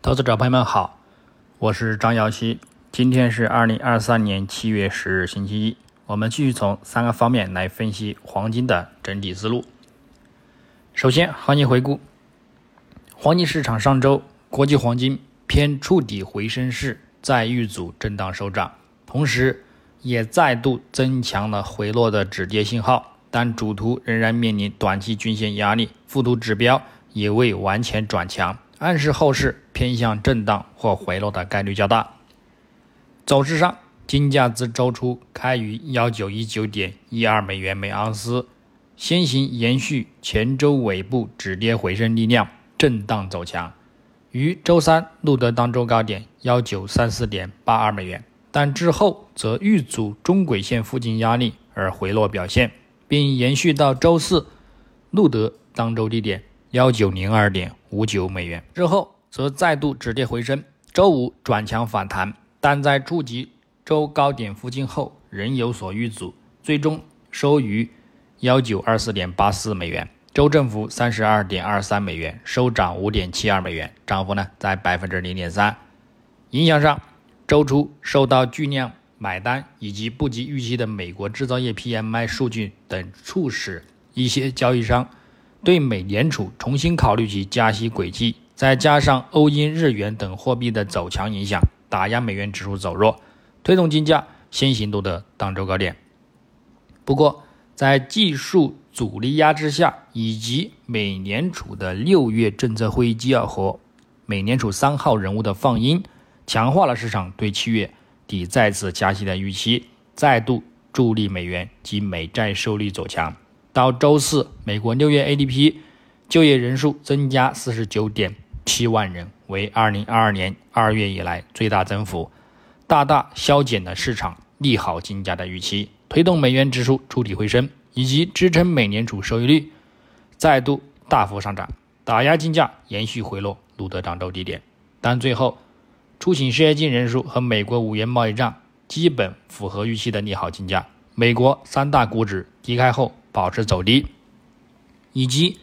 投资者朋友们好，我是张瑶希。今天是二零二三年七月十日，星期一。我们继续从三个方面来分析黄金的整体思路。首先，行情回顾：黄金市场上周国际黄金偏触底回升势，再遇阻震荡收涨，同时也再度增强了回落的止跌信号，但主图仍然面临短期均线压力，副图指标也未完全转强。暗示后市偏向震荡或回落的概率较大。走势上，金价自周初开于幺九一九点一二美元每盎司，先行延续前周尾部止跌回升力量，震荡走强，于周三录得当周高点幺九三四点八二美元，但之后则遇阻中轨线附近压力而回落表现，并延续到周四录得当周低点。幺九零二点五九美元之后，则再度止跌回升，周五转强反弹，但在触及周高点附近后仍有所遇阻，最终收于幺九二四点八四美元，周振幅三十二点二三美元，收涨五点七二美元，涨幅呢在百分之零点三。影响上，周初受到巨量买单以及不及预期的美国制造业 PMI 数据等，促使一些交易商。对美联储重新考虑其加息轨迹，再加上欧英日元等货币的走强影响，打压美元指数走弱，推动金价先行录得当周高点。不过，在技术阻力压制下，以及美联储的六月政策会议纪要和美联储三号人物的放音，强化了市场对七月底再次加息的预期，再度助力美元及美债收益走强。到周四，美国六月 ADP 就业人数增加四十九点七万人，为二零二二年二月以来最大增幅，大大消减了市场利好金价的预期，推动美元指数触底回升，以及支撑美联储收益率再度大幅上涨，打压金价延续回落，录得当周低点。但最后，出勤失业金人数和美国五元贸易账基本符合预期的利好金价，美国三大股指低开后。保持走低，以及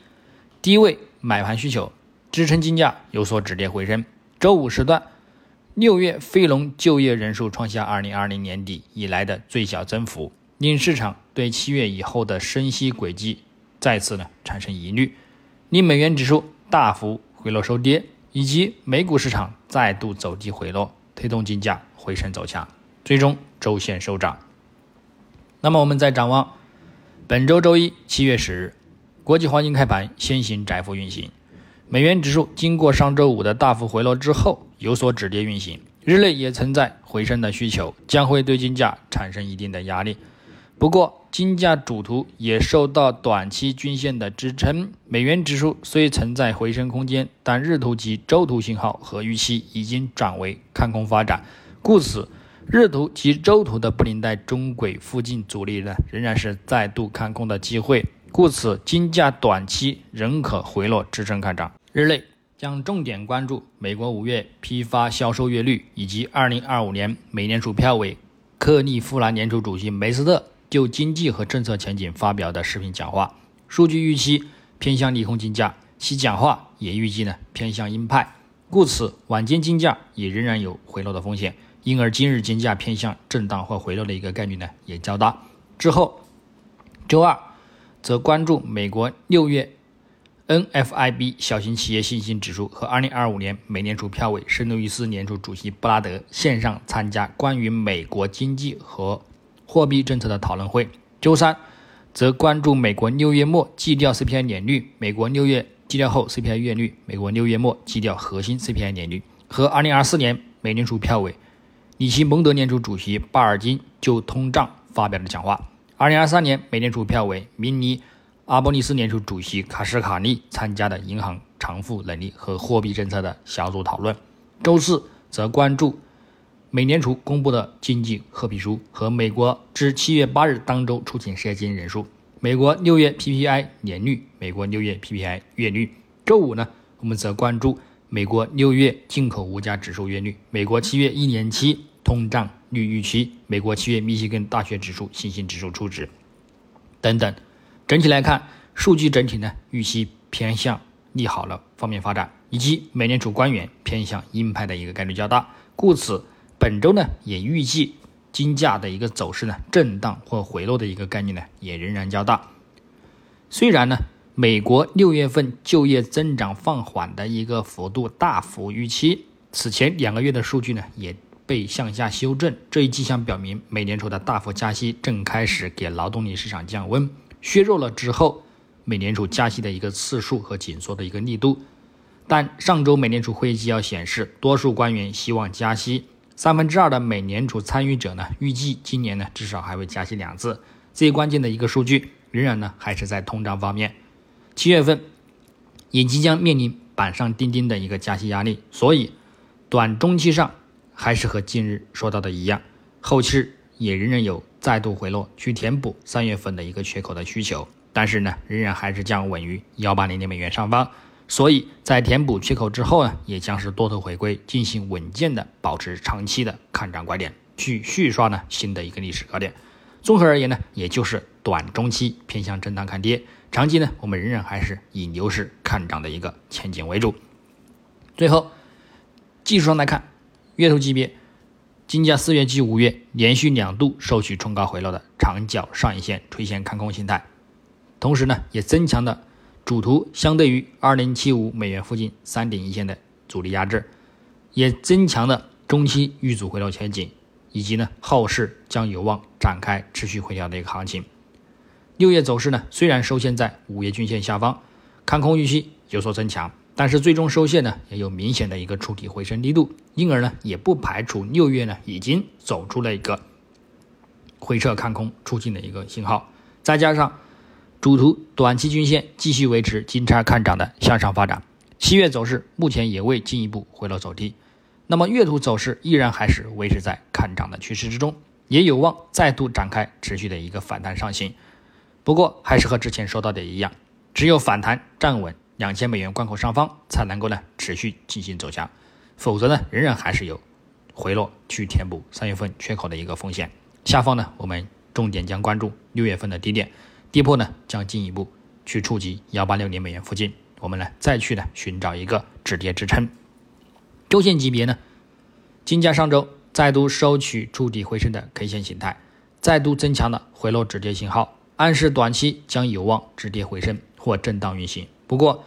低位买盘需求支撑金价有所止跌回升。周五时段，六月非农就业人数创下二零二零年底以来的最小增幅，令市场对七月以后的升息轨迹再次呢产生疑虑，令美元指数大幅回落收跌，以及美股市场再度走低回落，推动金价回升走强，最终周线收涨。那么我们再展望。本周周一，七月十日，国际黄金开盘先行窄幅运行，美元指数经过上周五的大幅回落之后有所止跌运行，日内也存在回升的需求，将会对金价产生一定的压力。不过，金价主图也受到短期均线的支撑，美元指数虽存在回升空间，但日图及周图信号和预期已经转为看空发展，故此。日图及周图的布林带中轨附近阻力呢，仍然是再度看空的机会，故此金价短期仍可回落支撑看涨。日内将重点关注美国五月批发销售月率以及二零二五年美联储票委克利夫兰联储主席梅斯特就经济和政策前景发表的视频讲话，数据预期偏向利空金价，其讲话也预计呢偏向鹰派，故此晚间金价也仍然有回落的风险。因而今日金价偏向震荡或回落的一个概率呢也较大。之后，周二则关注美国六月 NFIB 小型企业信心指数和2025年美联储票委圣路易斯联储主席布拉德线上参加关于美国经济和货币政策的讨论会。周三则关注美国六月末基调 CPI 年率、美国六月基调后 CPI 月率、美国六月末基调核心 CPI 年率和2024年美联储票委。里奇蒙德联储主席巴尔金就通胀发表了讲话。二零二三年美联储票委明尼阿波利斯联储主席卡什卡利参加的银行偿付能力和货币政策的小组讨论。周四则关注美联储公布的经济褐皮书和美国至七月八日当周出勤失业金人数、美国六月 PPI 年率、美国六月 PPI 月率。周五呢，我们则关注。美国六月进口物价指数月率，美国七月一年期通胀率预期，美国七月密歇根大学指数信心指数初值等等。整体来看，数据整体呢预期偏向利好了方面发展，以及美联储官员偏向鹰派的一个概率较大，故此本周呢也预计金价的一个走势呢震荡或回落的一个概率呢也仍然较大。虽然呢美国六月份就业增长放缓的一个幅度大幅预期，此前两个月的数据呢也被向下修正，这一迹象表明美联储的大幅加息正开始给劳动力市场降温，削弱了之后美联储加息的一个次数和紧缩的一个力度。但上周美联储会议纪要显示，多数官员希望加息，三分之二的美联储参与者呢预计今年呢至少还会加息两次。最关键的一个数据仍然呢还是在通胀方面，七月份也即将面临板上钉钉的一个加息压力，所以短中期上还是和近日说到的一样，后期也仍然有再度回落去填补三月份的一个缺口的需求，但是呢仍然还是将稳于幺八零零美元上方。所以在填补缺口之后呢，也将是多头回归，进行稳健的保持长期的看涨拐点，去续刷呢新的一个历史高点。综合而言呢，也就是短中期偏向震荡看跌，长期呢我们仍然还是以牛市看涨的一个前景为主。最后，技术上来看，月头级别，金价四月及五月连续两度收取冲高回落的长角上影线垂线看空形态，同时呢也增强了。主图相对于二零七五美元附近三点一线的阻力压制，也增强了中期遇阻回落前景，以及呢后市将有望展开持续回调的一个行情。六月走势呢虽然收线在五月均线下方，看空预期有所增强，但是最终收线呢也有明显的一个触底回升力度，因而呢也不排除六月呢已经走出了一个回撤看空出境的一个信号，再加上。主图短期均线继续维持金叉看涨的向上发展，七月走势目前也未进一步回落走低，那么月图走势依然还是维持在看涨的趋势之中，也有望再度展开持续的一个反弹上行。不过还是和之前说到的一样，只有反弹站稳两千美元关口上方，才能够呢持续进行走强，否则呢仍然还是有回落去填补三月份缺口的一个风险。下方呢我们重点将关注六月份的低点。跌破呢，将进一步去触及幺八六零美元附近，我们呢再去呢寻找一个止跌支撑。周线级别呢，金价上周再度收取触底回升的 K 线形态，再度增强了回落止跌信号，暗示短期将有望止跌回升或震荡运行。不过，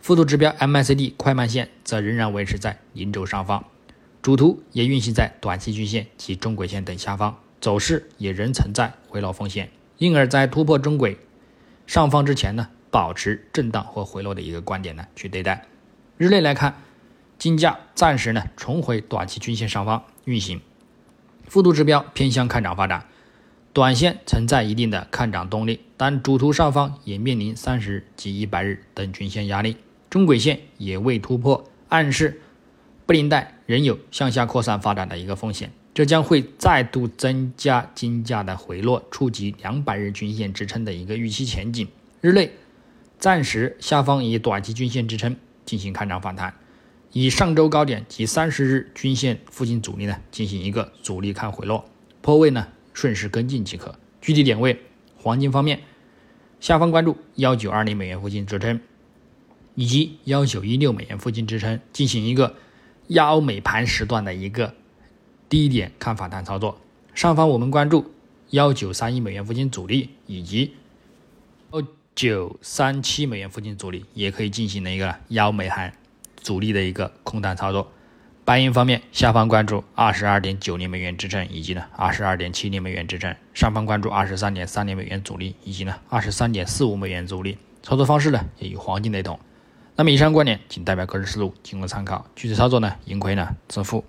附图指标 MACD 快慢线则仍然维持在零轴上方，主图也运行在短期均线及中轨线等下方，走势也仍存在回落风险。因而，在突破中轨上方之前呢，保持震荡或回落的一个观点呢去对待。日内来看，金价暂时呢重回短期均线上方运行，幅度指标偏向看涨发展，短线存在一定的看涨动力，但主图上方也面临三十日及一百日等均线压力，中轨线也未突破，暗示布林带仍有向下扩散发展的一个风险。这将会再度增加金价的回落，触及两百日均线支撑的一个预期前景。日内暂时下方以短期均线支撑进行看涨反弹，以上周高点及三十日均线附近阻力呢进行一个阻力看回落，破位呢顺势跟进即可。具体点位，黄金方面，下方关注幺九二零美元附近支撑，以及幺九一六美元附近支撑，进行一个亚欧美盘时段的一个。低点看反弹操作，上方我们关注幺九三一美元附近阻力，以及幺九三七美元附近阻力，也可以进行的一个幺美盘阻力的一个空单操作。白银方面，下方关注二十二点九零美元支撑，以及呢二十二点七零美元支撑，上方关注二十三点三零美元阻力，以及呢二十三点四五美元阻力。操作方式呢也与黄金雷同。那么以上观点仅代表个人思路，仅供参考，具体操作呢盈亏呢自负。